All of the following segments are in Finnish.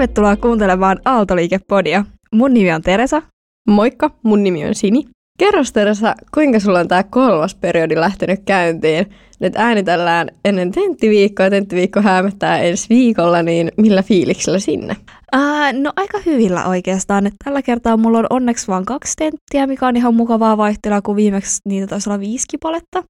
Tervetuloa kuuntelemaan Aaltoliikepodia. Mun nimi on Teresa. Moikka, mun nimi on Sini. Kerro Teresa, kuinka sulla on tämä kolmas periodi lähtenyt käyntiin? Nyt äänitellään ennen tenttiviikkoa, tenttiviikko häämättää ensi viikolla, niin millä fiiliksellä sinne? Ää, no aika hyvillä oikeastaan. Et tällä kertaa mulla on onneksi vain kaksi tenttiä, mikä on ihan mukavaa vaihtelua, kun viimeksi niitä taisi olla viisi kipaletta.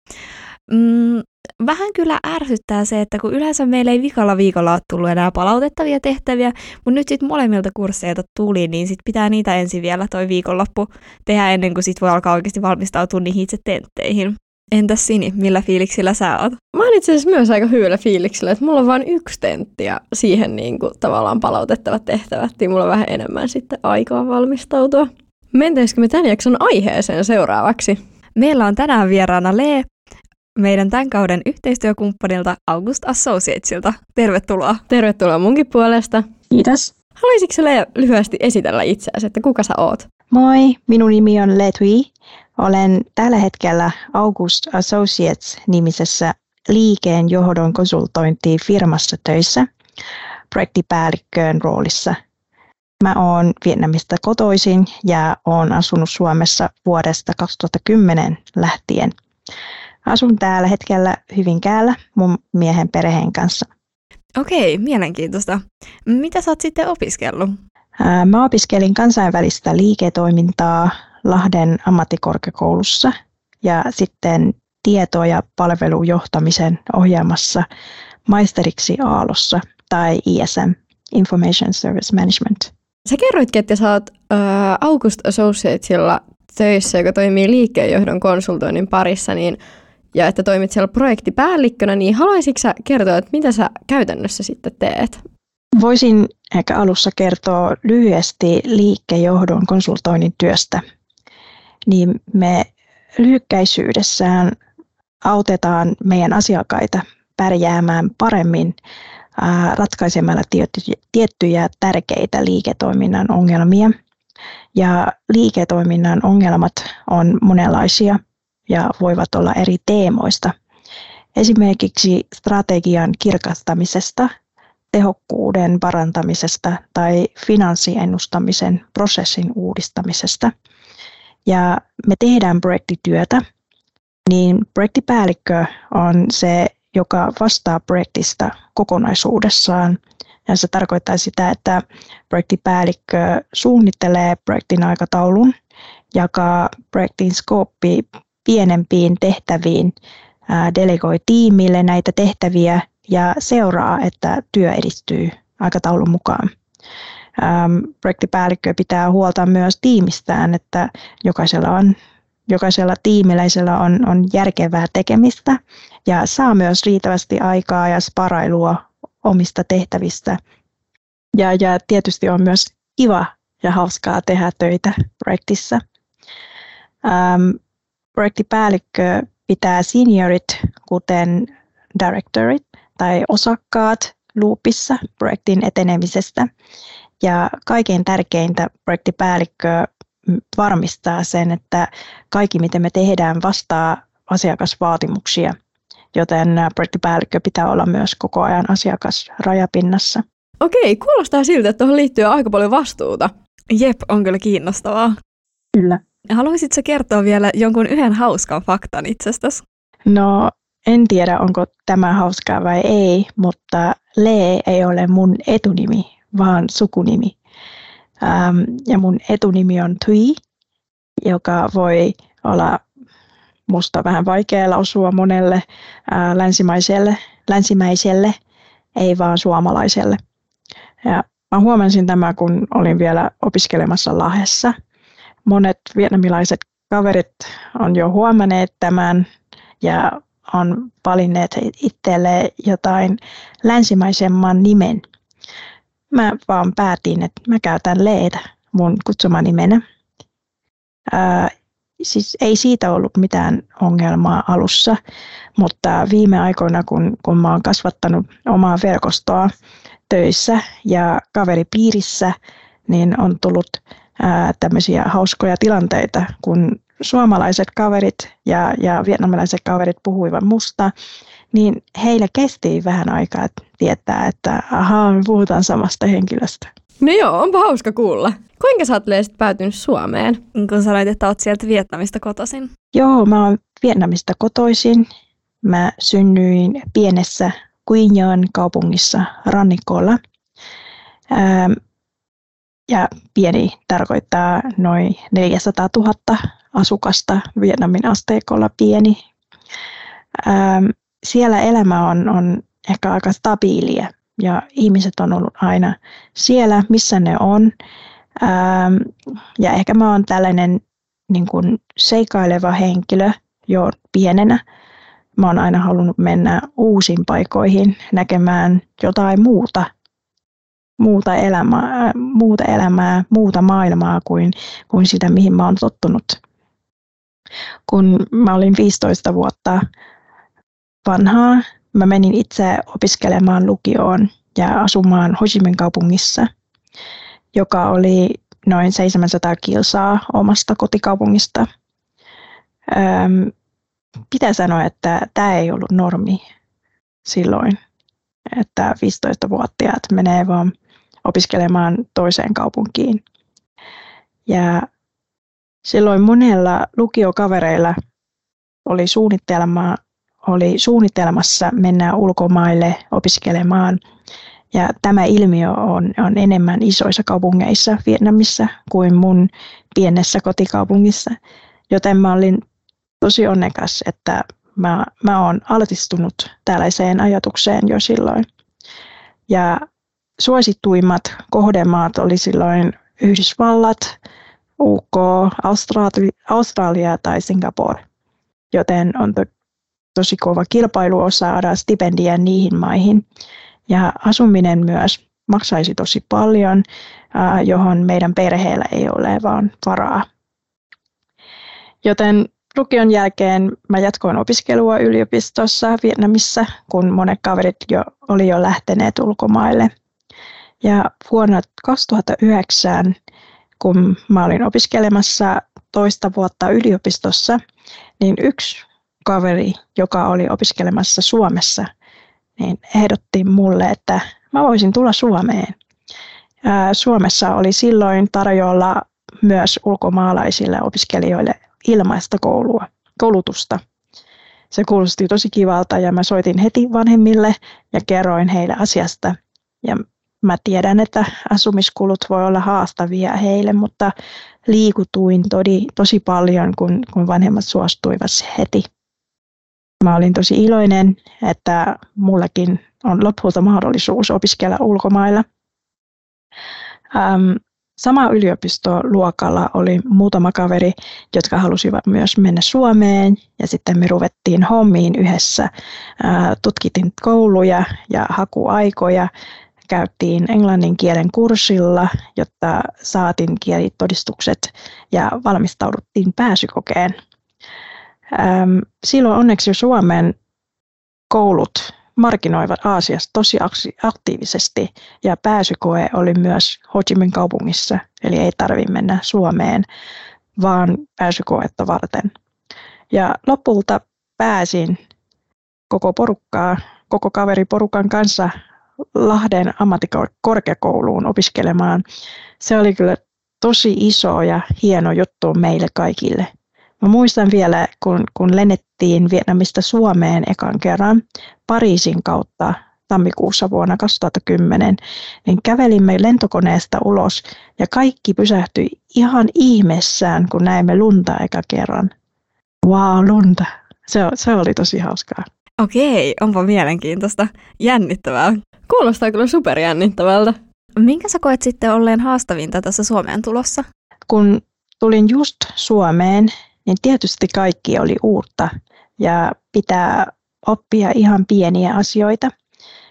Mm, vähän kyllä ärsyttää se, että kun yleensä meillä ei vikalla viikolla ole tullut enää palautettavia tehtäviä, mutta nyt sitten molemmilta kursseilta tuli, niin sitten pitää niitä ensin vielä toi viikonloppu tehdä ennen kuin sitten voi alkaa oikeasti valmistautua niihin itse tentteihin. Entäs Sini, millä fiiliksillä sä oot? Mä oon itse asiassa myös aika hyvällä fiiliksillä, että mulla on vain yksi tentti ja siihen niin kuin tavallaan palautettavat tehtävät, niin mulla on vähän enemmän sitten aikaa valmistautua. Mentäisikö me tämän jakson aiheeseen seuraavaksi? Meillä on tänään vieraana Lee, meidän tämän kauden yhteistyökumppanilta August Associatesilta. Tervetuloa. Tervetuloa munkin puolesta. Kiitos. Haluaisitko Lea lyhyesti esitellä itseäsi, että kuka sä oot? Moi, minun nimi on Le Tui. Olen tällä hetkellä August Associates-nimisessä liikeen johdon konsultointifirmassa töissä projektipäällikköön roolissa. Mä oon Vietnamista kotoisin ja oon asunut Suomessa vuodesta 2010 lähtien. Asun täällä hetkellä Hyvinkäällä mun miehen perheen kanssa. Okei, mielenkiintoista. Mitä sä oot sitten opiskellut? Mä opiskelin kansainvälistä liiketoimintaa Lahden ammattikorkeakoulussa ja sitten tieto- ja palvelujohtamisen ohjelmassa maisteriksi Aalossa tai ISM, Information Service Management. Sä kerroitkin, että sä oot äh, August Associatesilla töissä, joka toimii liikkeenjohdon konsultoinnin parissa, niin ja että toimit siellä projektipäällikkönä, niin haluaisitko sä kertoa, että mitä sä käytännössä sitten teet? Voisin ehkä alussa kertoa lyhyesti liikkejohdon konsultoinnin työstä. Niin me lyhykkäisyydessään autetaan meidän asiakkaita pärjäämään paremmin ratkaisemalla tiettyjä tärkeitä liiketoiminnan ongelmia. Ja liiketoiminnan ongelmat on monenlaisia – ja voivat olla eri teemoista. Esimerkiksi strategian kirkastamisesta, tehokkuuden parantamisesta tai finanssiennustamisen prosessin uudistamisesta. Ja me tehdään projektityötä, niin projektipäällikkö on se, joka vastaa projektista kokonaisuudessaan. Ja se tarkoittaa sitä, että projektipäällikkö suunnittelee projektin aikataulun, jakaa projektin skooppi pienempiin tehtäviin, delegoi tiimille näitä tehtäviä ja seuraa, että työ edistyy aikataulun mukaan. Projektipäällikkö pitää huolta myös tiimistään, että jokaisella on jokaisella tiimiläisellä on, on järkevää tekemistä ja saa myös riittävästi aikaa ja sparailua omista tehtävistä. Ja, ja tietysti on myös kiva ja hauskaa tehdä töitä projektissa. Ähm, projektipäällikkö pitää seniorit, kuten directorit tai osakkaat loopissa projektin etenemisestä. Ja kaikkein tärkeintä projektipäällikkö varmistaa sen, että kaikki mitä me tehdään vastaa asiakasvaatimuksia, joten projektipäällikkö pitää olla myös koko ajan asiakasrajapinnassa. Okei, kuulostaa siltä, että tuohon liittyy aika paljon vastuuta. Jep, on kyllä kiinnostavaa. Kyllä. Haluaisitko kertoa vielä jonkun yhden hauskan faktan itsestäsi? No, en tiedä, onko tämä hauskaa vai ei, mutta Lee ei ole mun etunimi, vaan sukunimi. Ähm, ja mun etunimi on Tui, joka voi olla musta vähän vaikea lausua monelle äh, länsimaiselle, länsimäiselle, ei vaan suomalaiselle. Ja mä huomasin tämä, kun olin vielä opiskelemassa Lahessa – monet vietnamilaiset kaverit on jo huomanneet tämän ja on valinneet itselleen jotain länsimaisemman nimen. Mä vaan päätin, että mä käytän Leetä mun kutsumanimenä. Ää, siis ei siitä ollut mitään ongelmaa alussa, mutta viime aikoina, kun, kun mä oon kasvattanut omaa verkostoa töissä ja kaveripiirissä, niin on tullut tämmöisiä hauskoja tilanteita, kun suomalaiset kaverit ja, ja vietnamilaiset kaverit puhuivat musta, niin heillä kesti vähän aikaa, että tietää, että ahaa, me puhutaan samasta henkilöstä. No joo, onpa hauska kuulla. Kuinka sä oot päätynyt Suomeen? Kun sanoit, että oot sieltä Vietnamista kotoisin. Joo, mä oon Vietnamista kotoisin. Mä synnyin pienessä Quinyon kaupungissa rannikolla. Ähm, ja pieni tarkoittaa noin 400 000 asukasta Vietnamin asteikolla pieni. Ähm, siellä elämä on, on ehkä aika stabiilia ja ihmiset on ollut aina siellä, missä ne on. Ähm, ja ehkä mä oon tällainen niin kuin seikaileva henkilö jo pienenä. Mä oon aina halunnut mennä uusiin paikoihin näkemään jotain muuta, muuta elämää, muuta, elämää, muuta maailmaa kuin, kuin sitä, mihin mä oon tottunut. Kun mä olin 15 vuotta vanhaa, mä menin itse opiskelemaan lukioon ja asumaan Ho kaupungissa, joka oli noin 700 kilsaa omasta kotikaupungista. Öm, pitää sanoa, että tämä ei ollut normi silloin, että 15-vuotiaat menee vaan opiskelemaan toiseen kaupunkiin. Ja silloin monella lukiokavereilla oli suunnitelma oli suunnitelmassa mennä ulkomaille opiskelemaan. Ja tämä ilmiö on, on enemmän isoissa kaupungeissa Vietnamissa kuin mun pienessä kotikaupungissa. Joten mä olin tosi onnekas, että mä, mä oon altistunut tällaiseen ajatukseen jo silloin. Ja suosituimmat kohdemaat oli silloin Yhdysvallat, UK, Australia, Australia tai Singapore. Joten on to, tosi kova kilpailu saada stipendiä niihin maihin. Ja asuminen myös maksaisi tosi paljon, johon meidän perheellä ei ole vaan varaa. Joten lukion jälkeen mä jatkoin opiskelua yliopistossa Vietnamissa, kun monet kaverit jo, oli jo lähteneet ulkomaille. Ja vuonna 2009, kun mä olin opiskelemassa toista vuotta yliopistossa, niin yksi kaveri, joka oli opiskelemassa Suomessa, niin ehdotti mulle, että mä voisin tulla Suomeen. Suomessa oli silloin tarjolla myös ulkomaalaisille opiskelijoille ilmaista koulua, koulutusta. Se kuulosti tosi kivalta ja mä soitin heti vanhemmille ja kerroin heille asiasta. Ja mä tiedän, että asumiskulut voi olla haastavia heille, mutta liikutuin todi, tosi paljon, kun, kun vanhemmat suostuivat heti. Mä olin tosi iloinen, että mullakin on lopulta mahdollisuus opiskella ulkomailla. Ähm, sama yliopistoluokalla oli muutama kaveri, jotka halusivat myös mennä Suomeen ja sitten me ruvettiin hommiin yhdessä. Äh, tutkitin kouluja ja hakuaikoja, käyttiin englannin kielen kurssilla, jotta saatiin kielitodistukset ja valmistauduttiin pääsykokeen silloin onneksi jo Suomen koulut markkinoivat Aasiassa tosi aktiivisesti ja pääsykoe oli myös Ho Chi Minh kaupungissa, eli ei tarvitse mennä Suomeen, vaan pääsykoetta varten. Ja lopulta pääsin koko porukkaa, koko kaveriporukan kanssa Lahden ammattikorkeakouluun opiskelemaan. Se oli kyllä tosi iso ja hieno juttu meille kaikille. Mä muistan vielä, kun, kun lennettiin Vietnamista Suomeen ekan kerran Pariisin kautta tammikuussa vuonna 2010, niin kävelimme lentokoneesta ulos ja kaikki pysähtyi ihan ihmeessään, kun näimme lunta eka kerran. Wow, lunta. Se, se oli tosi hauskaa. Okei, onpa mielenkiintoista. Jännittävää. Kuulostaa kyllä superjännittävältä. Minkä sä koet sitten olleen haastavinta tässä Suomeen tulossa? Kun tulin just Suomeen, niin tietysti kaikki oli uutta ja pitää oppia ihan pieniä asioita,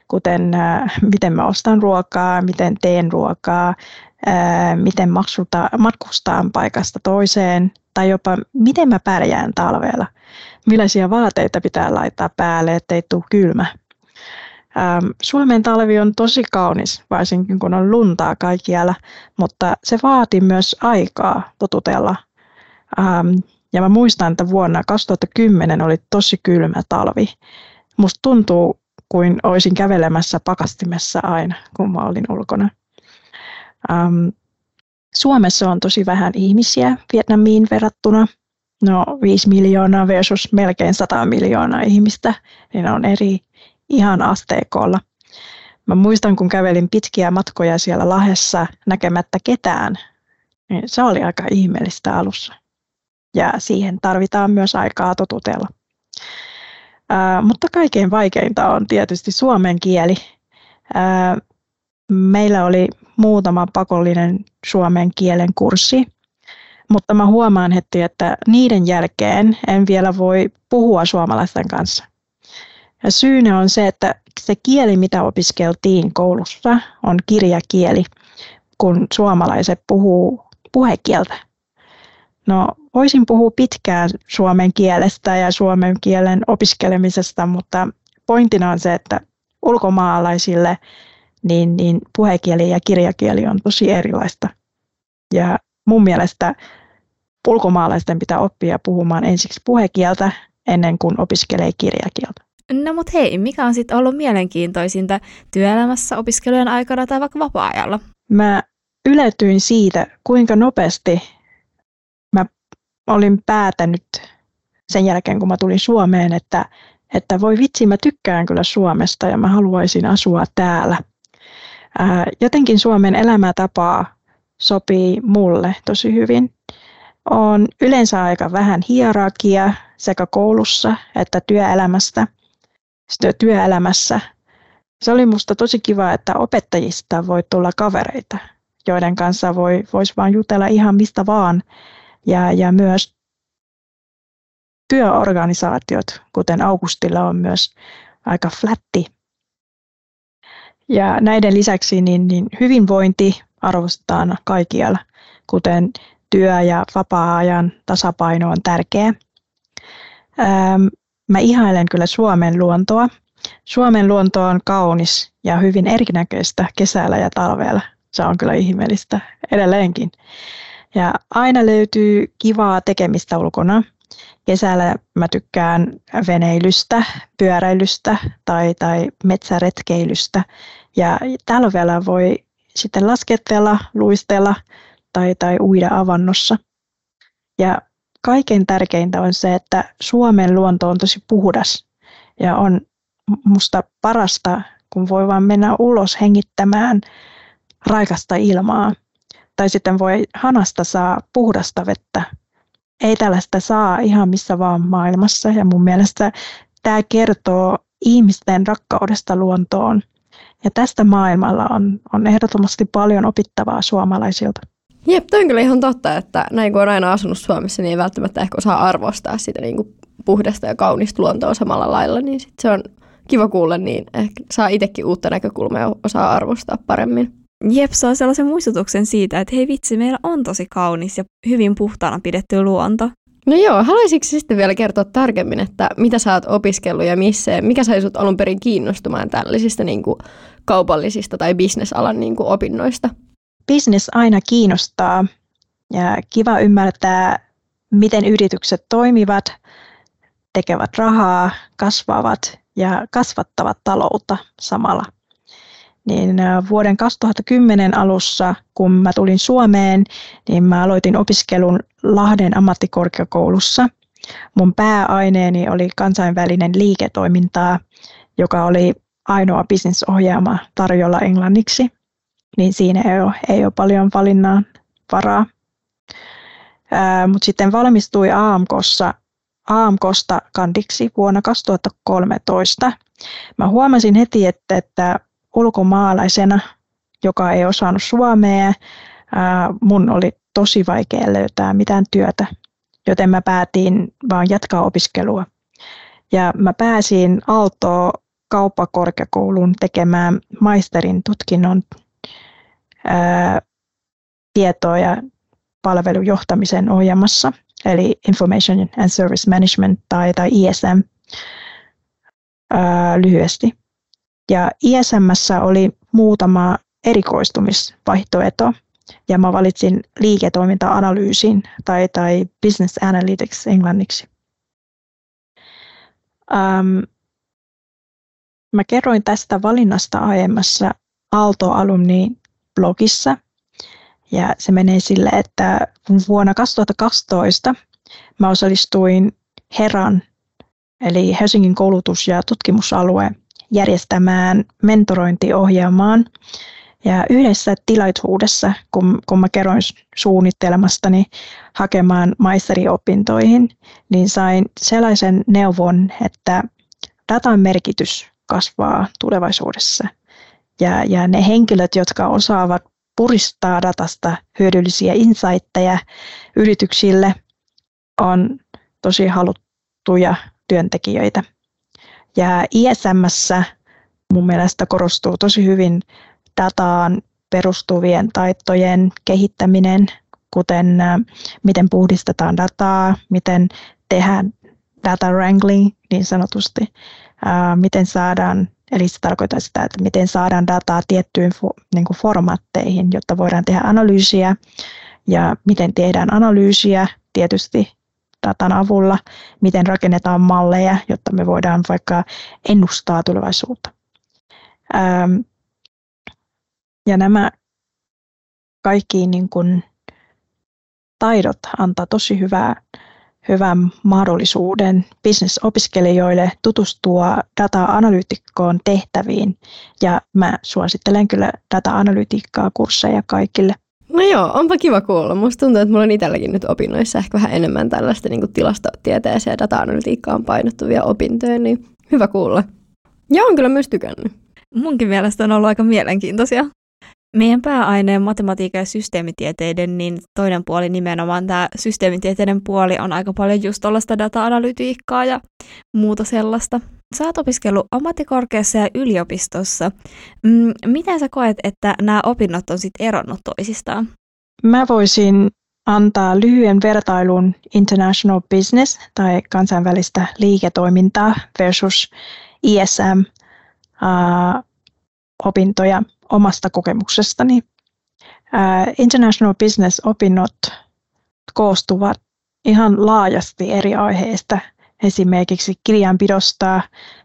kuten äh, miten mä ostan ruokaa, miten teen ruokaa, äh, miten maksuta, matkustaan paikasta toiseen tai jopa miten mä pärjään talvella, millaisia vaateita pitää laittaa päälle, ettei tule kylmä. Ähm, Suomen talvi on tosi kaunis, varsinkin kun on luntaa kaikkialla, mutta se vaati myös aikaa totutella. Ähm, ja mä muistan, että vuonna 2010 oli tosi kylmä talvi. Musta tuntuu kuin olisin kävelemässä pakastimessa aina, kun mä olin ulkona. Um, Suomessa on tosi vähän ihmisiä Vietnamiin verrattuna. No 5 miljoonaa versus melkein 100 miljoonaa ihmistä, niin on eri ihan asteikolla. Mä muistan, kun kävelin pitkiä matkoja siellä lahessa näkemättä ketään, niin se oli aika ihmeellistä alussa. Ja siihen tarvitaan myös aikaa totutella. Ää, mutta kaikkein vaikeinta on tietysti suomen kieli. Ää, meillä oli muutama pakollinen suomen kielen kurssi, mutta mä huomaan heti, että niiden jälkeen en vielä voi puhua suomalaisten kanssa. Ja syynä on se, että se kieli, mitä opiskeltiin koulussa, on kirjakieli, kun suomalaiset puhuu puhekieltä. No, voisin puhua pitkään suomen kielestä ja suomen kielen opiskelemisesta, mutta pointtina on se, että ulkomaalaisille niin, niin puhekieli ja kirjakieli on tosi erilaista. Ja mun mielestä ulkomaalaisten pitää oppia puhumaan ensiksi puhekieltä ennen kuin opiskelee kirjakieltä. No mut hei, mikä on sitten ollut mielenkiintoisinta työelämässä opiskelujen aikana tai vaikka vapaa-ajalla? Mä yllätyin siitä, kuinka nopeasti mä olin päätänyt sen jälkeen, kun mä tulin Suomeen, että, että voi vitsi, mä tykkään kyllä Suomesta ja mä haluaisin asua täällä. Ää, jotenkin Suomen elämätapaa sopii mulle tosi hyvin. On yleensä aika vähän hierarkia sekä koulussa että työelämästä – työelämässä. Se oli musta tosi kiva, että opettajista voi tulla kavereita, joiden kanssa voi, voisi vaan jutella ihan mistä vaan. Ja, ja myös työorganisaatiot, kuten Augustilla on myös aika flätti. Ja näiden lisäksi niin, niin hyvinvointi arvostetaan kaikkialla, kuten työ- ja vapaa-ajan tasapaino on tärkeä. Mä ihailen kyllä Suomen luontoa. Suomen luonto on kaunis ja hyvin erinäköistä kesällä ja talvella. Se on kyllä ihmeellistä edelleenkin. Ja aina löytyy kivaa tekemistä ulkona. Kesällä mä tykkään veneilystä, pyöräilystä tai, tai metsäretkeilystä. Ja talvella voi sitten lasketella, luistella tai, tai uida avannossa. Ja kaiken tärkeintä on se, että Suomen luonto on tosi puhdas ja on musta parasta, kun voi vaan mennä ulos hengittämään raikasta ilmaa. Tai sitten voi hanasta saa puhdasta vettä. Ei tällaista saa ihan missä vaan maailmassa ja mun mielestä tämä kertoo ihmisten rakkaudesta luontoon. Ja tästä maailmalla on, on ehdottomasti paljon opittavaa suomalaisilta. Jep, toi on kyllä ihan totta, että näin kun on aina asunut Suomessa, niin ei välttämättä ehkä osaa arvostaa sitä niin kuin puhdasta ja kaunista luontoa samalla lailla, niin sit se on kiva kuulla, niin ehkä saa itsekin uutta näkökulmaa ja osaa arvostaa paremmin. Jep, saa sellaisen muistutuksen siitä, että hei vitsi, meillä on tosi kaunis ja hyvin puhtaana pidetty luonto. No joo, haluaisitko sitten vielä kertoa tarkemmin, että mitä sä oot opiskellut ja missä, mikä sai sut alun perin kiinnostumaan tällaisista niin kuin kaupallisista tai bisnesalan niin kuin opinnoista? Business aina kiinnostaa ja kiva ymmärtää, miten yritykset toimivat, tekevät rahaa, kasvavat ja kasvattavat taloutta samalla. Niin vuoden 2010 alussa, kun mä tulin Suomeen, niin mä aloitin opiskelun Lahden ammattikorkeakoulussa. Mun pääaineeni oli kansainvälinen liiketoimintaa, joka oli ainoa bisnesohjelma tarjolla englanniksi niin siinä ei ole, ei ole paljon valinnan varaa. Mutta sitten valmistui AMKossa, AMKosta kandiksi vuonna 2013. Mä huomasin heti, että, että ulkomaalaisena, joka ei osannut suomea, ää, mun oli tosi vaikea löytää mitään työtä, joten mä päätin vaan jatkaa opiskelua. Ja mä pääsin Aalto kauppakorkeakouluun tekemään maisterin tutkinnon tietoa ja palvelujohtamisen ohjelmassa, eli Information and Service Management tai, tai ISM ää, lyhyesti. Ja ISMssä oli muutama erikoistumisvaihtoehto, ja mä valitsin liiketoiminta-analyysin tai, tai Business Analytics englanniksi. Um, Mä kerroin tästä valinnasta aiemmassa Aalto-alumni-blogissa. Ja se menee sille, että vuonna 2012 mä osallistuin Heran, eli Helsingin koulutus- ja tutkimusalue järjestämään mentorointiohjelmaan. Ja yhdessä tilaisuudessa, kun, kun mä kerroin suunnittelemastani hakemaan maisteriopintoihin, niin sain sellaisen neuvon, että datan merkitys kasvaa tulevaisuudessa. Ja, ja ne henkilöt, jotka osaavat puristaa datasta hyödyllisiä insightteja yrityksille, on tosi haluttuja työntekijöitä. Ja ISMssä mun mielestä korostuu tosi hyvin dataan perustuvien taitojen kehittäminen, kuten miten puhdistetaan dataa, miten tehdään data wrangling niin sanotusti, miten saadaan, eli se tarkoittaa sitä, että miten saadaan dataa tiettyihin niin kuin formaatteihin, jotta voidaan tehdä analyysiä, ja miten tehdään analyysiä tietysti datan avulla, miten rakennetaan malleja, jotta me voidaan vaikka ennustaa tulevaisuutta. Ja nämä kaikki niin kuin taidot antaa tosi hyvää, hyvän mahdollisuuden bisnesopiskelijoille tutustua data-analyytikkoon tehtäviin. Ja mä suosittelen kyllä data-analytiikkaa kursseja kaikille. No joo, onpa kiva kuulla. Musta tuntuu, että mulla on itselläkin nyt opinnoissa ehkä vähän enemmän tällaista niin tilastotieteeseen ja data-analytiikkaan painottuvia opintoja, niin hyvä kuulla. Ja on kyllä myös tykännyt. Munkin mielestä on ollut aika mielenkiintoisia. Meidän pääaineen matematiikan ja systeemitieteiden, niin toinen puoli nimenomaan tämä systeemitieteiden puoli on aika paljon just tuollaista data-analytiikkaa ja muuta sellaista. Sä oot opiskellut ammattikorkeassa ja yliopistossa. Mm, miten sä koet, että nämä opinnot on sitten eronnut toisistaan? Mä voisin antaa lyhyen vertailun international business tai kansainvälistä liiketoimintaa versus ISM uh, opintoja omasta kokemuksestani. International business-opinnot koostuvat ihan laajasti eri aiheista, esimerkiksi kirjanpidosta,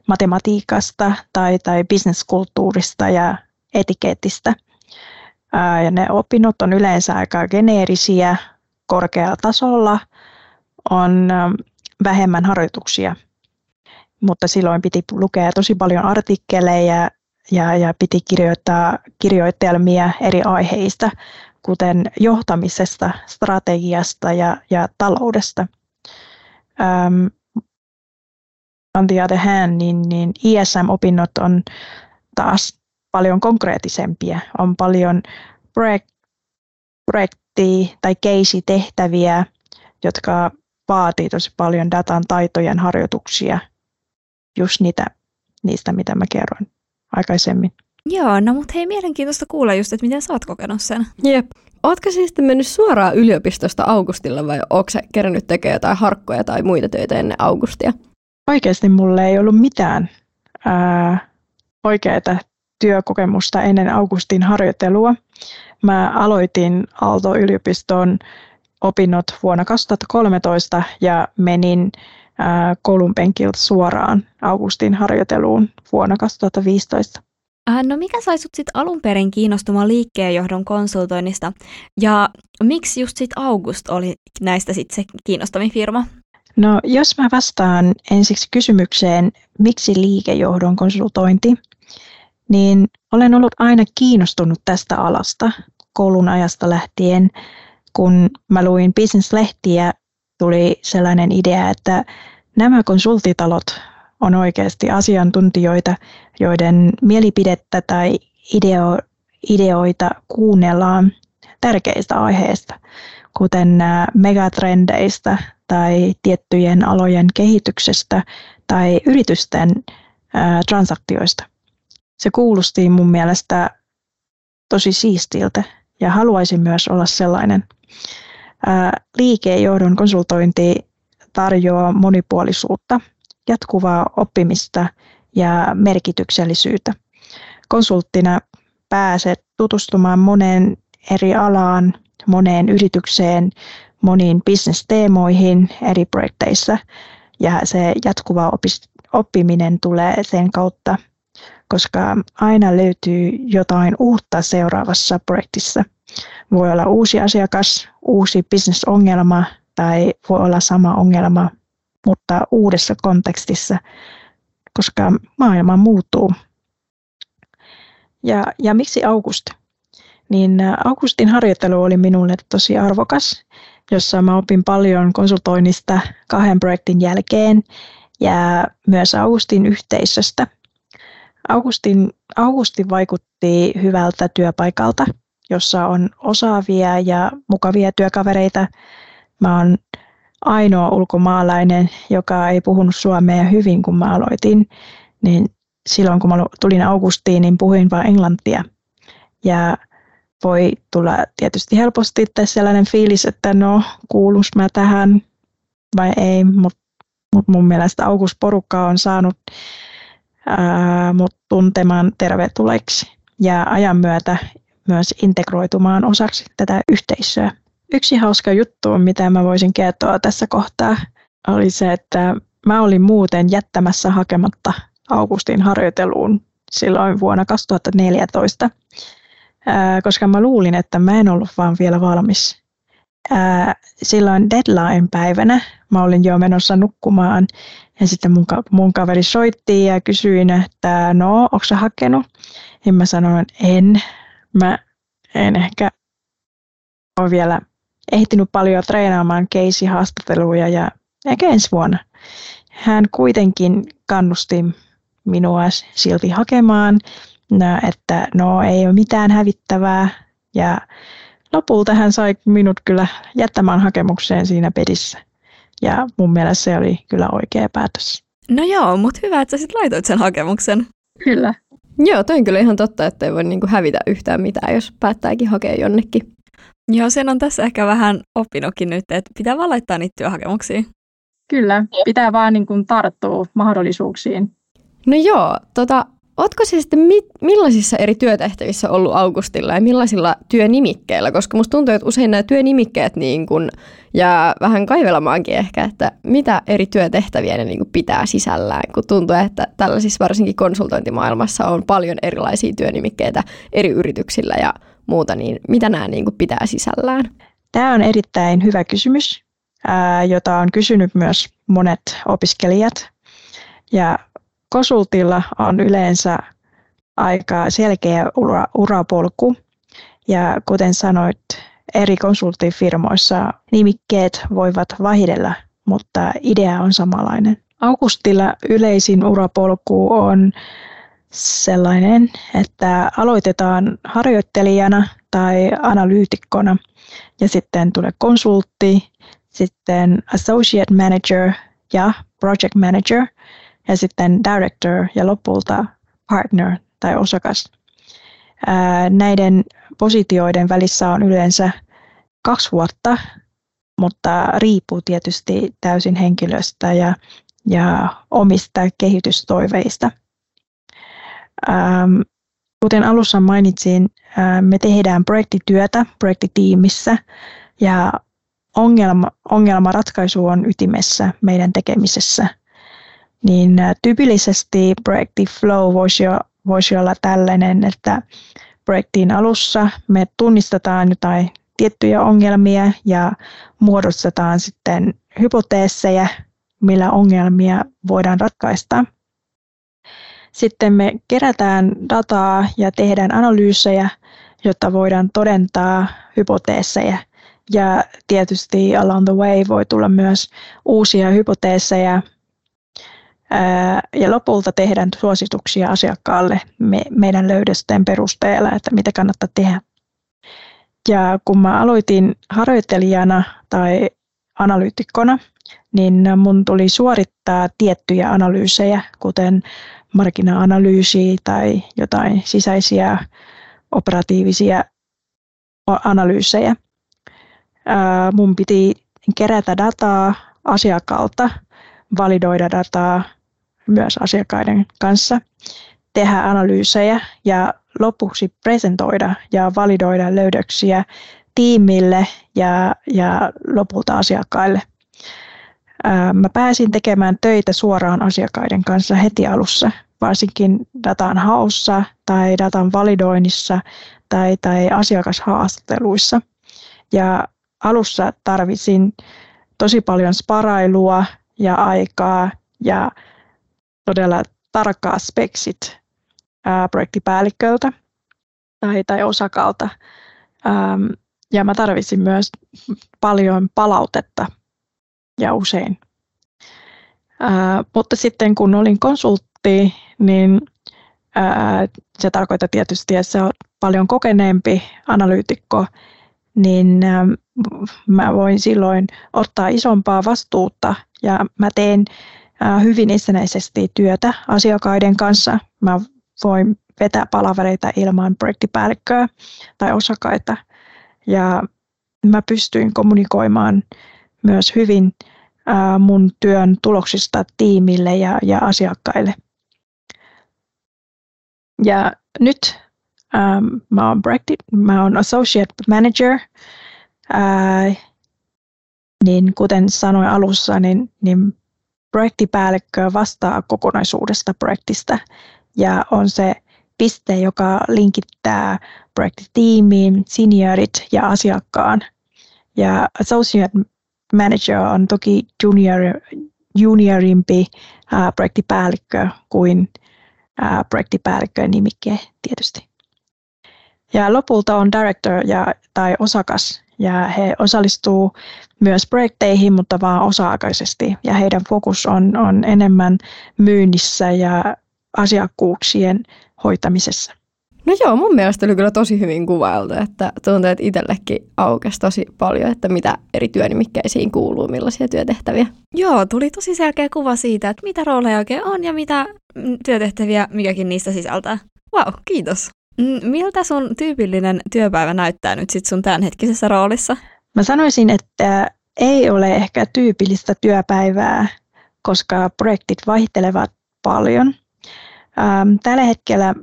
matematiikasta tai, tai bisneskulttuurista ja etikeetistä. Uh, ja ne opinnot on yleensä aika geneerisiä, korkealla tasolla, on vähemmän harjoituksia, mutta silloin piti lukea tosi paljon artikkeleja ja, ja piti kirjoittaa kirjoitelmia eri aiheista, kuten johtamisesta, strategiasta ja, ja taloudesta. Um, on the other hand, niin, niin ISM-opinnot on taas paljon konkreettisempia. On paljon projekt, projekti- tai case-tehtäviä, jotka vaatii tosi paljon datan taitojen harjoituksia, just niitä, niistä, mitä mä kerroin aikaisemmin. Joo, no mutta hei, mielenkiintoista kuulla just, että miten sä oot kokenut sen. Jep. Ootko siis mennyt suoraan yliopistosta Augustilla vai ootko sä kerännyt tekemään jotain harkkoja tai muita töitä ennen Augustia? Oikeasti mulle ei ollut mitään ää, oikeaa työkokemusta ennen Augustin harjoittelua. Mä aloitin Aalto-yliopiston opinnot vuonna 2013 ja menin koulun penkiltä suoraan Augustin harjoiteluun vuonna 2015. No mikä sai sut sit alun perin kiinnostumaan liikkeenjohdon konsultoinnista ja miksi just sit August oli näistä sit se kiinnostavin firma? No jos mä vastaan ensiksi kysymykseen, miksi liikejohdon konsultointi, niin olen ollut aina kiinnostunut tästä alasta koulun ajasta lähtien. Kun mä luin business-lehtiä tuli sellainen idea, että nämä konsultitalot on oikeasti asiantuntijoita, joiden mielipidettä tai ideo, ideoita kuunnellaan tärkeistä aiheista, kuten megatrendeistä tai tiettyjen alojen kehityksestä tai yritysten transaktioista. Se kuulosti mun mielestä tosi siistiltä ja haluaisin myös olla sellainen liikejohdon konsultointi tarjoaa monipuolisuutta, jatkuvaa oppimista ja merkityksellisyyttä. Konsulttina pääset tutustumaan moneen eri alaan, moneen yritykseen, moniin bisnesteemoihin eri projekteissa ja se jatkuva oppiminen tulee sen kautta. koska aina löytyy jotain uutta seuraavassa projektissa. Voi olla uusi asiakas, uusi bisnesongelma tai voi olla sama ongelma, mutta uudessa kontekstissa, koska maailma muuttuu. Ja, ja miksi August? Niin Augustin harjoittelu oli minulle tosi arvokas, jossa mä opin paljon konsultoinnista kahden projektin jälkeen ja myös Augustin yhteisöstä. Augustin, Augustin vaikutti hyvältä työpaikalta, jossa on osaavia ja mukavia työkavereita. Mä oon ainoa ulkomaalainen, joka ei puhunut suomea hyvin, kun mä aloitin. Niin silloin, kun mä tulin Augustiin, niin puhuin vain englantia. Ja voi tulla tietysti helposti sellainen fiilis, että no, kuulus mä tähän vai ei, mutta mut mun mielestä August porukka on saanut ää, mut tuntemaan tervetulleeksi ja ajan myötä myös integroitumaan osaksi tätä yhteisöä. Yksi hauska juttu, mitä mä voisin kertoa tässä kohtaa, oli se, että mä olin muuten jättämässä hakematta Augustin harjoiteluun silloin vuonna 2014, koska mä luulin, että mä en ollut vaan vielä valmis. Silloin deadline-päivänä mä olin jo menossa nukkumaan ja sitten mun, mun kaveri soitti ja kysyin, että no, onko sä hakenut? Ja mä sanoin, en. Mä en ehkä ole vielä ehtinyt paljon treenaamaan keisihaastatteluja ja ehkä ensi vuonna. Hän kuitenkin kannusti minua silti hakemaan, että no ei ole mitään hävittävää ja lopulta hän sai minut kyllä jättämään hakemukseen siinä pedissä. Ja mun mielestä se oli kyllä oikea päätös. No joo, mutta hyvä, että sä sit laitoit sen hakemuksen. Kyllä. Joo, toi on kyllä ihan totta, että ei voi niinku hävitä yhtään mitään, jos päättääkin hakea jonnekin. Joo, sen on tässä ehkä vähän oppinutkin nyt, että pitää vaan laittaa niitä työhakemuksia. Kyllä, pitää vaan niin kuin tarttua mahdollisuuksiin. No joo, tota, Ootko se sitten mi- millaisissa eri työtehtävissä ollut Augustilla ja millaisilla työnimikkeillä? Koska musta tuntuu, että usein nämä työnimikkeet niin kun jää vähän kaivelemaankin ehkä, että mitä eri työtehtäviä ne niin kun pitää sisällään, kun tuntuu, että tällaisissa varsinkin konsultointimaailmassa on paljon erilaisia työnimikkeitä eri yrityksillä ja muuta, niin mitä nämä niin kun pitää sisällään? Tämä on erittäin hyvä kysymys, jota on kysynyt myös monet opiskelijat. Ja konsultilla on yleensä aika selkeä ura, urapolku. Ja kuten sanoit, eri konsulttifirmoissa nimikkeet voivat vaihdella, mutta idea on samanlainen. Augustilla yleisin urapolku on sellainen, että aloitetaan harjoittelijana tai analyytikkona ja sitten tulee konsultti, sitten associate manager ja project manager – ja sitten director ja lopulta partner tai osakas. Näiden positioiden välissä on yleensä kaksi vuotta, mutta riippuu tietysti täysin henkilöstä ja, ja omista kehitystoiveista. Kuten alussa mainitsin, me tehdään projektityötä projektitiimissä ja ongelma, ongelmanratkaisu on ytimessä meidän tekemisessä – niin tyypillisesti projekti flow voisi, jo, voisi olla tällainen, että projektin alussa me tunnistetaan jotain tiettyjä ongelmia ja muodostetaan sitten hypoteesseja, millä ongelmia voidaan ratkaista. Sitten me kerätään dataa ja tehdään analyysejä, jotta voidaan todentaa hypoteesseja. Ja tietysti along the way voi tulla myös uusia hypoteesseja, ja lopulta tehdään suosituksia asiakkaalle me, meidän löydösten perusteella, että mitä kannattaa tehdä. Ja kun mä aloitin harjoittelijana tai analyytikkona, niin mun tuli suorittaa tiettyjä analyysejä, kuten markkina-analyysi tai jotain sisäisiä operatiivisia analyysejä. Mun piti kerätä dataa asiakkaalta, validoida dataa myös asiakkaiden kanssa, tehdä analyysejä ja lopuksi presentoida ja validoida löydöksiä tiimille ja, ja lopulta asiakkaille. Mä pääsin tekemään töitä suoraan asiakkaiden kanssa heti alussa, varsinkin datan haussa tai datan validoinnissa tai, tai asiakashaastatteluissa. Ja alussa tarvitsin tosi paljon sparailua ja aikaa ja todella tarkkaa speksit ää, projektipäälliköltä tai, tai osakalta. Ähm, ja mä tarvitsin myös paljon palautetta ja usein. Ää, mutta sitten kun olin konsultti, niin ää, se tarkoittaa tietysti, että se on paljon kokeneempi analyytikko, niin ää, mä voin silloin ottaa isompaa vastuuta ja mä teen hyvin itsenäisesti työtä asiakkaiden kanssa. Mä voin vetää palavereita ilman projektipäällikköä tai osakkaita. Ja mä pystyin kommunikoimaan myös hyvin mun työn tuloksista tiimille ja, ja asiakkaille. Ja nyt ähm, mä oon, projekti, mä oon associate manager, ää, niin kuten sanoin alussa, niin, niin projektipäällikkö vastaa kokonaisuudesta projektista ja on se piste, joka linkittää projektitiimiin, seniorit ja asiakkaan. Ja associate manager on toki junior, juniorimpi ää, projektipäällikkö kuin ää, projektipäällikkö nimikke tietysti. Ja lopulta on director ja, tai osakas ja he osallistuu myös projekteihin, mutta vaan osa-aikaisesti. Ja heidän fokus on, on enemmän myynnissä ja asiakkuuksien hoitamisessa. No joo, mun mielestä oli kyllä tosi hyvin kuvailtu, että tuntuu, että itsellekin aukesi tosi paljon, että mitä eri työnimikkeisiin kuuluu, millaisia työtehtäviä. Joo, tuli tosi selkeä kuva siitä, että mitä rooleja oikein on ja mitä työtehtäviä mikäkin niistä sisältää. Wow, kiitos. Miltä sun tyypillinen työpäivä näyttää nyt sit sun tämänhetkisessä roolissa? Mä sanoisin, että ei ole ehkä tyypillistä työpäivää, koska projektit vaihtelevat paljon. Ähm, tällä hetkellä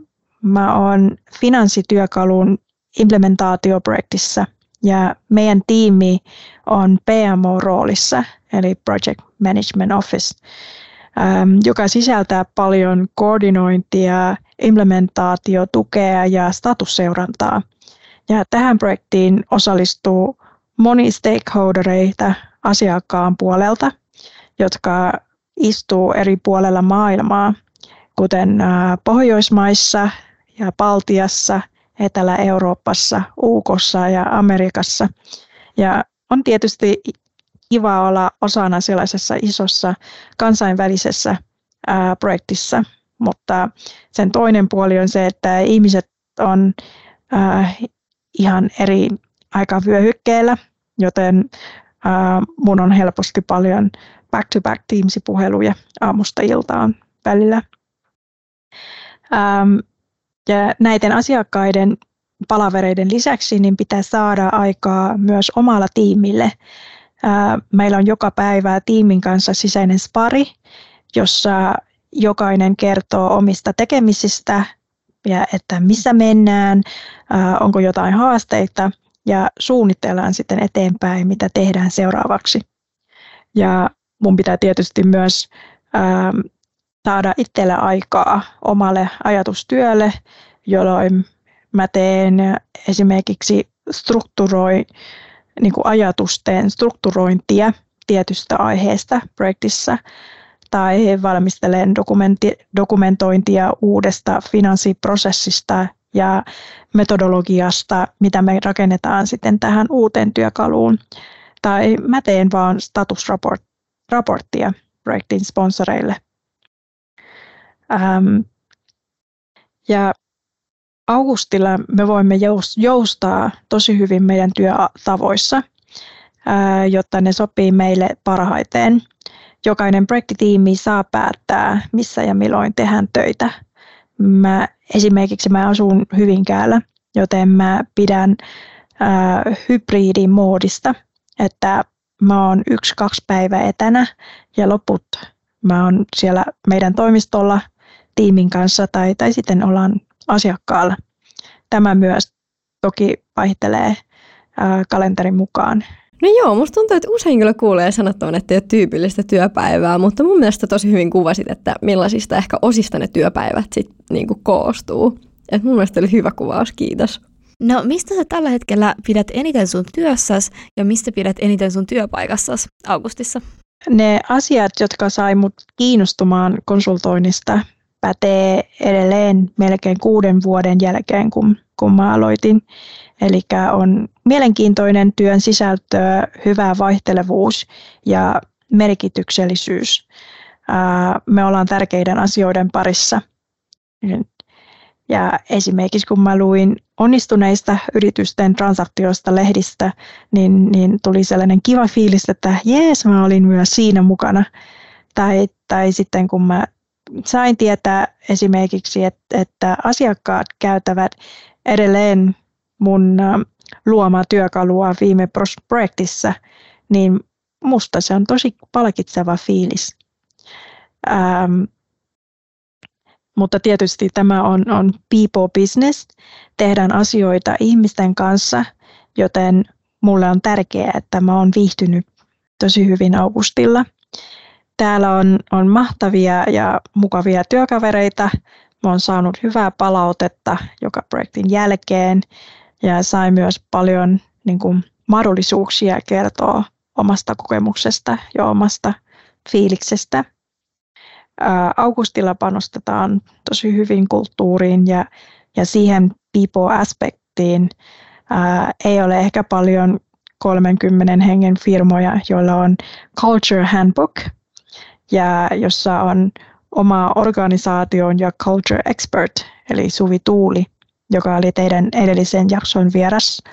mä oon finanssityökalun implementaatioprojektissa ja meidän tiimi on PMO-roolissa, eli Project Management Office, joka sisältää paljon koordinointia, implementaatiotukea ja statusseurantaa. Ja tähän projektiin osallistuu moni stakeholdereita asiakkaan puolelta, jotka istuu eri puolella maailmaa, kuten Pohjoismaissa ja Baltiassa, Etelä-Euroopassa, UKossa ja Amerikassa. Ja on tietysti kiva olla osana sellaisessa isossa kansainvälisessä ää, projektissa, mutta sen toinen puoli on se, että ihmiset on ää, ihan eri aikavyöhykkeellä, joten ää, mun on helposti paljon back-to-back Teams-puheluja aamusta iltaan välillä. Ja näiden asiakkaiden palavereiden lisäksi niin pitää saada aikaa myös omalla tiimille. Meillä on joka päivä tiimin kanssa sisäinen spari, jossa jokainen kertoo omista tekemisistä ja että missä mennään, onko jotain haasteita ja suunnitellaan sitten eteenpäin, mitä tehdään seuraavaksi. Ja mun pitää tietysti myös saada itselle aikaa omalle ajatustyölle, jolloin mä teen esimerkiksi strukturoi, niin kuin ajatusten strukturointia tietystä aiheesta projektissa tai valmistelen dokumentointia uudesta finanssiprosessista ja metodologiasta, mitä me rakennetaan sitten tähän uuteen työkaluun. Tai mä teen vaan statusraporttia projektin sponsoreille. Ähm, ja Augustilla me voimme joustaa tosi hyvin meidän työtavoissa, jotta ne sopii meille parhaiten. Jokainen projektitiimi saa päättää, missä ja milloin tehdään töitä. Mä, esimerkiksi mä asun Hyvinkäällä, joten mä pidän ää, hybridimoodista, että mä oon yksi-kaksi päivää etänä ja loput mä oon siellä meidän toimistolla tiimin kanssa tai, tai sitten ollaan asiakkaalla. Tämä myös toki vaihtelee kalenterin mukaan. No joo, musta tuntuu, että usein kyllä kuulee sanottavan, että ei ole tyypillistä työpäivää, mutta mun mielestä tosi hyvin kuvasit, että millaisista ehkä osista ne työpäivät sitten niinku koostuu. Et mun mielestä oli hyvä kuvaus, kiitos. No mistä sä tällä hetkellä pidät eniten sun työssäs ja mistä pidät eniten sun työpaikassas Augustissa? Ne asiat, jotka sai mut kiinnostumaan konsultoinnista, pätee edelleen melkein kuuden vuoden jälkeen, kun, kun mä aloitin. Eli on mielenkiintoinen työn sisältö, hyvä vaihtelevuus ja merkityksellisyys. Me ollaan tärkeiden asioiden parissa. Ja esimerkiksi kun mä luin onnistuneista yritysten transaktioista lehdistä, niin, niin tuli sellainen kiva fiilis, että jees, mä olin myös siinä mukana. Tai, tai sitten kun mä sain tietää esimerkiksi, että, että asiakkaat käyttävät edelleen mun luomaa työkalua viime projektissa, niin musta se on tosi palkitseva fiilis. Ähm, mutta tietysti tämä on, on people business, tehdään asioita ihmisten kanssa, joten mulle on tärkeää, että mä oon viihtynyt tosi hyvin Augustilla. Täällä on, on mahtavia ja mukavia työkavereita. Mä oon saanut hyvää palautetta joka projektin jälkeen ja sain myös paljon niin kuin, mahdollisuuksia kertoa omasta kokemuksesta ja omasta fiiliksestä. Augustilla panostetaan tosi hyvin kulttuuriin ja, ja siihen people-aspektiin. Ei ole ehkä paljon 30 hengen firmoja, joilla on Culture Handbook, ja jossa on oma organisaation ja Culture Expert, eli Suvi Tuuli, joka oli teidän edellisen jakson vieras.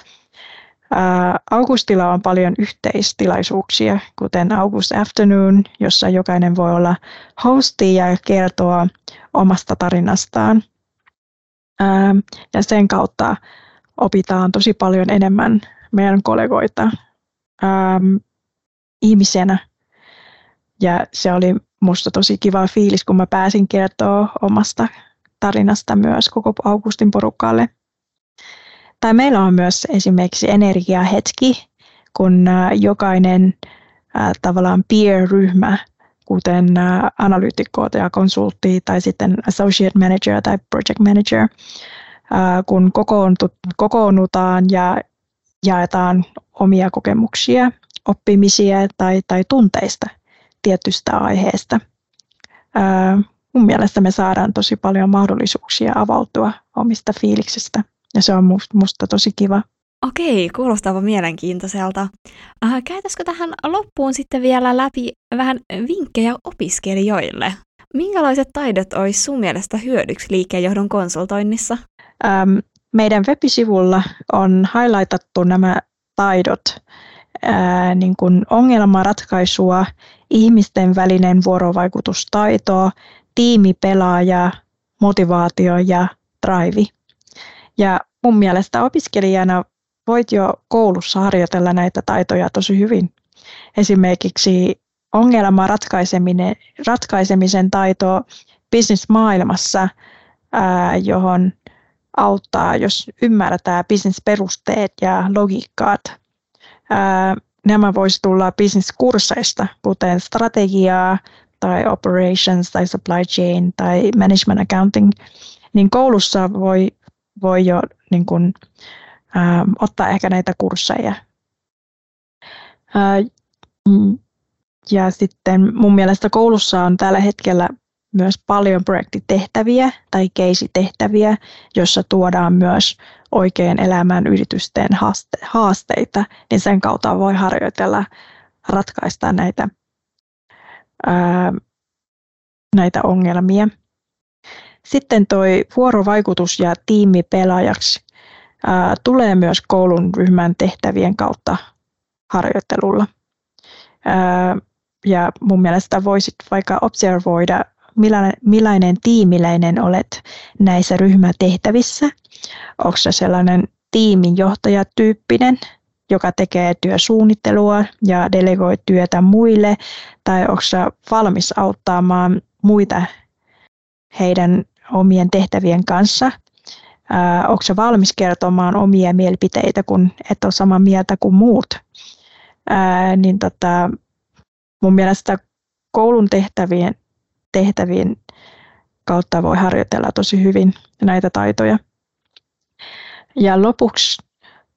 Augustilla on paljon yhteistilaisuuksia, kuten August Afternoon, jossa jokainen voi olla hosti ja kertoa omasta tarinastaan. Ja sen kautta opitaan tosi paljon enemmän meidän kollegoita ihmisenä. Ja se oli musta tosi kiva fiilis, kun mä pääsin kertoa omasta tarinasta myös koko Augustin porukalle. Tai meillä on myös esimerkiksi energiahetki, kun äh, jokainen äh, tavallaan peer-ryhmä, kuten äh, analyytikko ja konsultti tai sitten associate manager tai project manager, kun kokoonnutaan ja jaetaan omia kokemuksia, oppimisia tai, tai tunteista tietystä aiheesta mun mielestä me saadaan tosi paljon mahdollisuuksia avautua omista fiiliksistä ja se on musta tosi kiva. Okei, kuulostaa mielenkiintoiselta. Äh, käytäisikö tähän loppuun sitten vielä läpi vähän vinkkejä opiskelijoille? Minkälaiset taidot olisi sun mielestä hyödyksi liikkeenjohdon konsultoinnissa? Ähm, meidän web-sivulla on highlightattu nämä taidot, ää, niin kuin ongelmanratkaisua, ihmisten välinen vuorovaikutustaito, tiimipelaaja, motivaatio ja drive. Ja mun mielestä opiskelijana voit jo koulussa harjoitella näitä taitoja tosi hyvin. Esimerkiksi ongelman ratkaiseminen, ratkaisemisen taito bisnesmaailmassa, johon auttaa, jos ymmärretään bisnesperusteet ja logiikkaat. Ää, nämä voisi tulla bisneskursseista, kuten strategiaa, tai operations tai supply chain tai management accounting, niin koulussa voi, voi jo niin kuin, ä, ottaa ehkä näitä kursseja. Ä, ja sitten mun mielestä koulussa on tällä hetkellä myös paljon projektitehtäviä tai keisitehtäviä, jossa tuodaan myös oikein elämän yritysten haasteita, niin sen kautta voi harjoitella ratkaista näitä ää, näitä ongelmia. Sitten toi vuorovaikutus ja tiimipelaajaksi ää, tulee myös koulun ryhmän tehtävien kautta harjoittelulla. Ää, ja mun mielestä voisit vaikka observoida, millainen, tiimiläinen olet näissä ryhmätehtävissä. Onko se sellainen tiiminjohtajatyyppinen, joka tekee työsuunnittelua ja delegoi työtä muille, tai onko valmis auttamaan muita heidän omien tehtävien kanssa? onko valmis kertomaan omia mielipiteitä, kun et ole samaa mieltä kuin muut? ää, niin tota, mun mielestä koulun tehtävien, tehtävien kautta voi harjoitella tosi hyvin näitä taitoja. Ja lopuksi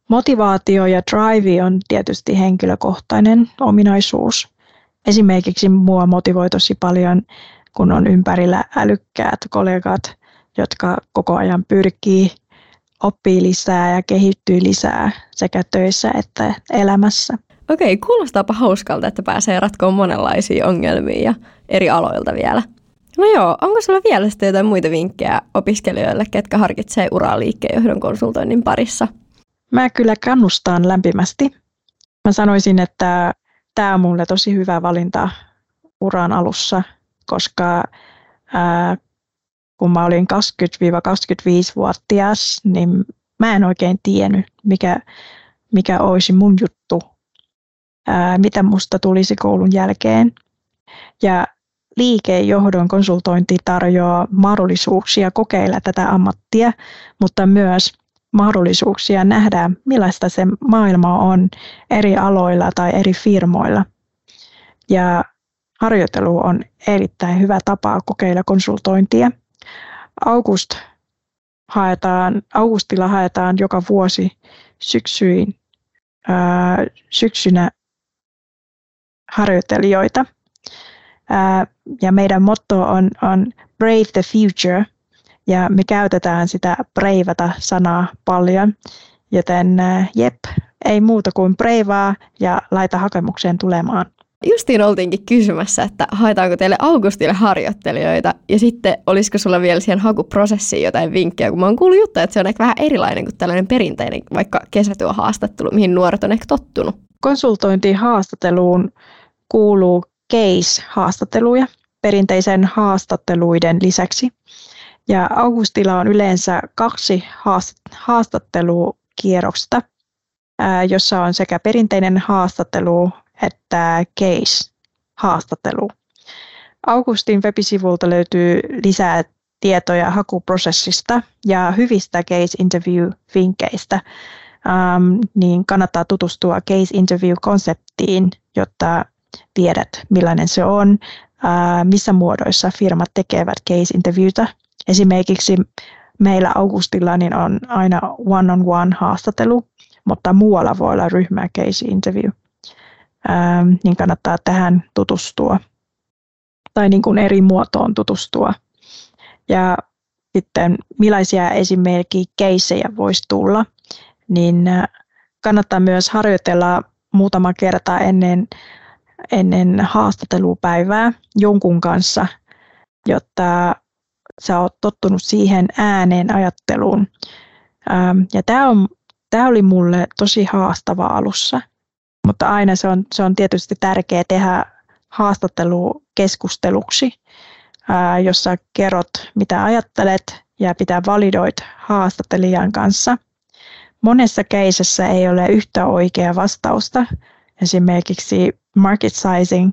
motivaatio ja drive on tietysti henkilökohtainen ominaisuus. Esimerkiksi mua motivoi tosi paljon, kun on ympärillä älykkäät kollegat, jotka koko ajan pyrkii oppii lisää ja kehittyy lisää sekä töissä että elämässä. Okei, kuulostaapa hauskalta, että pääsee ratkoon monenlaisia ongelmia ja eri aloilta vielä. No joo, onko sulla vielä sitten jotain muita vinkkejä opiskelijoille, ketkä harkitsee uraa liikkeenjohdon konsultoinnin parissa? Mä kyllä kannustan lämpimästi. Mä sanoisin, että tämä on mulle tosi hyvä valinta uran alussa, koska ää, kun mä olin 20-25-vuotias, niin mä en oikein tiennyt, mikä, mikä olisi mun juttu, ää, mitä musta tulisi koulun jälkeen. Ja liikejohdon konsultointi tarjoaa mahdollisuuksia kokeilla tätä ammattia, mutta myös mahdollisuuksia nähdä, millaista se maailma on eri aloilla tai eri firmoilla. Ja harjoittelu on erittäin hyvä tapa kokeilla konsultointia. August haetaan, augustilla haetaan joka vuosi syksyin, ää, syksynä harjoittelijoita. Ja meidän motto on, on Brave the Future, ja me käytetään sitä breivata sanaa paljon, joten jep, ei muuta kuin breivaa ja laita hakemukseen tulemaan. Justiin oltiinkin kysymässä, että haetaanko teille Augustille harjoittelijoita ja sitten olisiko sulla vielä siihen hakuprosessiin jotain vinkkejä, kun mä oon kuullut juttuja, että se on ehkä vähän erilainen kuin tällainen perinteinen vaikka kesätyöhaastattelu, mihin nuoret on ehkä tottunut. Konsultointihaastatteluun kuuluu case-haastatteluja perinteisen haastatteluiden lisäksi. Ja Augustilla on yleensä kaksi haastattelukierrosta, jossa on sekä perinteinen haastattelu että case-haastattelu. Augustin webisivulta löytyy lisää tietoja hakuprosessista ja hyvistä case interview-vinkkeistä, um, niin kannattaa tutustua case interview-konseptiin, jotta tiedät millainen se on, missä muodoissa firmat tekevät case interviewtä. Esimerkiksi meillä Augustilla niin on aina one-on-one haastattelu, mutta muualla voi olla ryhmä case interview ää, niin kannattaa tähän tutustua tai niin kuin eri muotoon tutustua. Ja sitten millaisia esimerkiksi keissejä voisi tulla, niin kannattaa myös harjoitella muutama kerta ennen, ennen haastattelupäivää jonkun kanssa, jotta sä oot tottunut siihen ääneen ajatteluun. Ja tämä, on, tämä oli mulle tosi haastava alussa. Mutta aina se on, se on tietysti tärkeää tehdä haastattelu keskusteluksi, ää, jossa kerrot, mitä ajattelet ja pitää validoit haastattelijan kanssa. Monessa keisessä ei ole yhtä oikeaa vastausta. Esimerkiksi market sizing,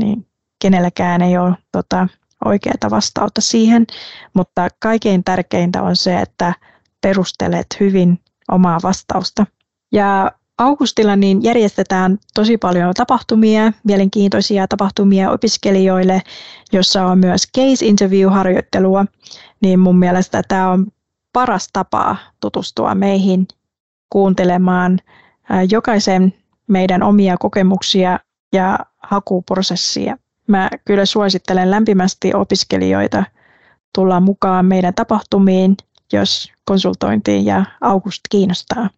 niin kenelläkään ei ole tota, oikeaa vastausta siihen, mutta kaikkein tärkeintä on se, että perustelet hyvin omaa vastausta. Ja Augustilla niin järjestetään tosi paljon tapahtumia, mielenkiintoisia tapahtumia opiskelijoille, jossa on myös case interview-harjoittelua, niin mun mielestä tämä on paras tapa tutustua meihin, kuuntelemaan jokaisen meidän omia kokemuksia ja hakuprosessia. Mä kyllä suosittelen lämpimästi opiskelijoita tulla mukaan meidän tapahtumiin, jos konsultointi ja August kiinnostaa.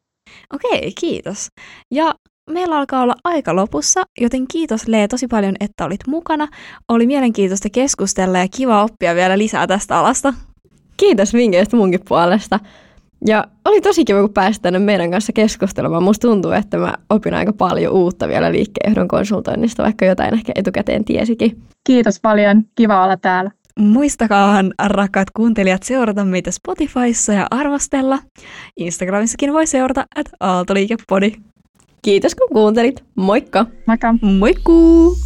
Okei, kiitos. Ja meillä alkaa olla aika lopussa, joten kiitos Lee tosi paljon, että olit mukana. Oli mielenkiintoista keskustella ja kiva oppia vielä lisää tästä alasta. Kiitos vinkkeistä munkin puolesta. Ja oli tosi kiva, kun pääsit tänne meidän kanssa keskustelemaan. Musta tuntuu, että mä opin aika paljon uutta vielä liikkeenjohdon konsultoinnista, vaikka jotain ehkä etukäteen tiesikin. Kiitos paljon. Kiva olla täällä. Muistakaahan, rakkaat kuuntelijat, seurata meitä Spotifyssa ja arvostella. Instagramissakin voi seurata at Aaltoliikepodi. Kiitos kun kuuntelit. Moikka! Moikka! Moikkuu!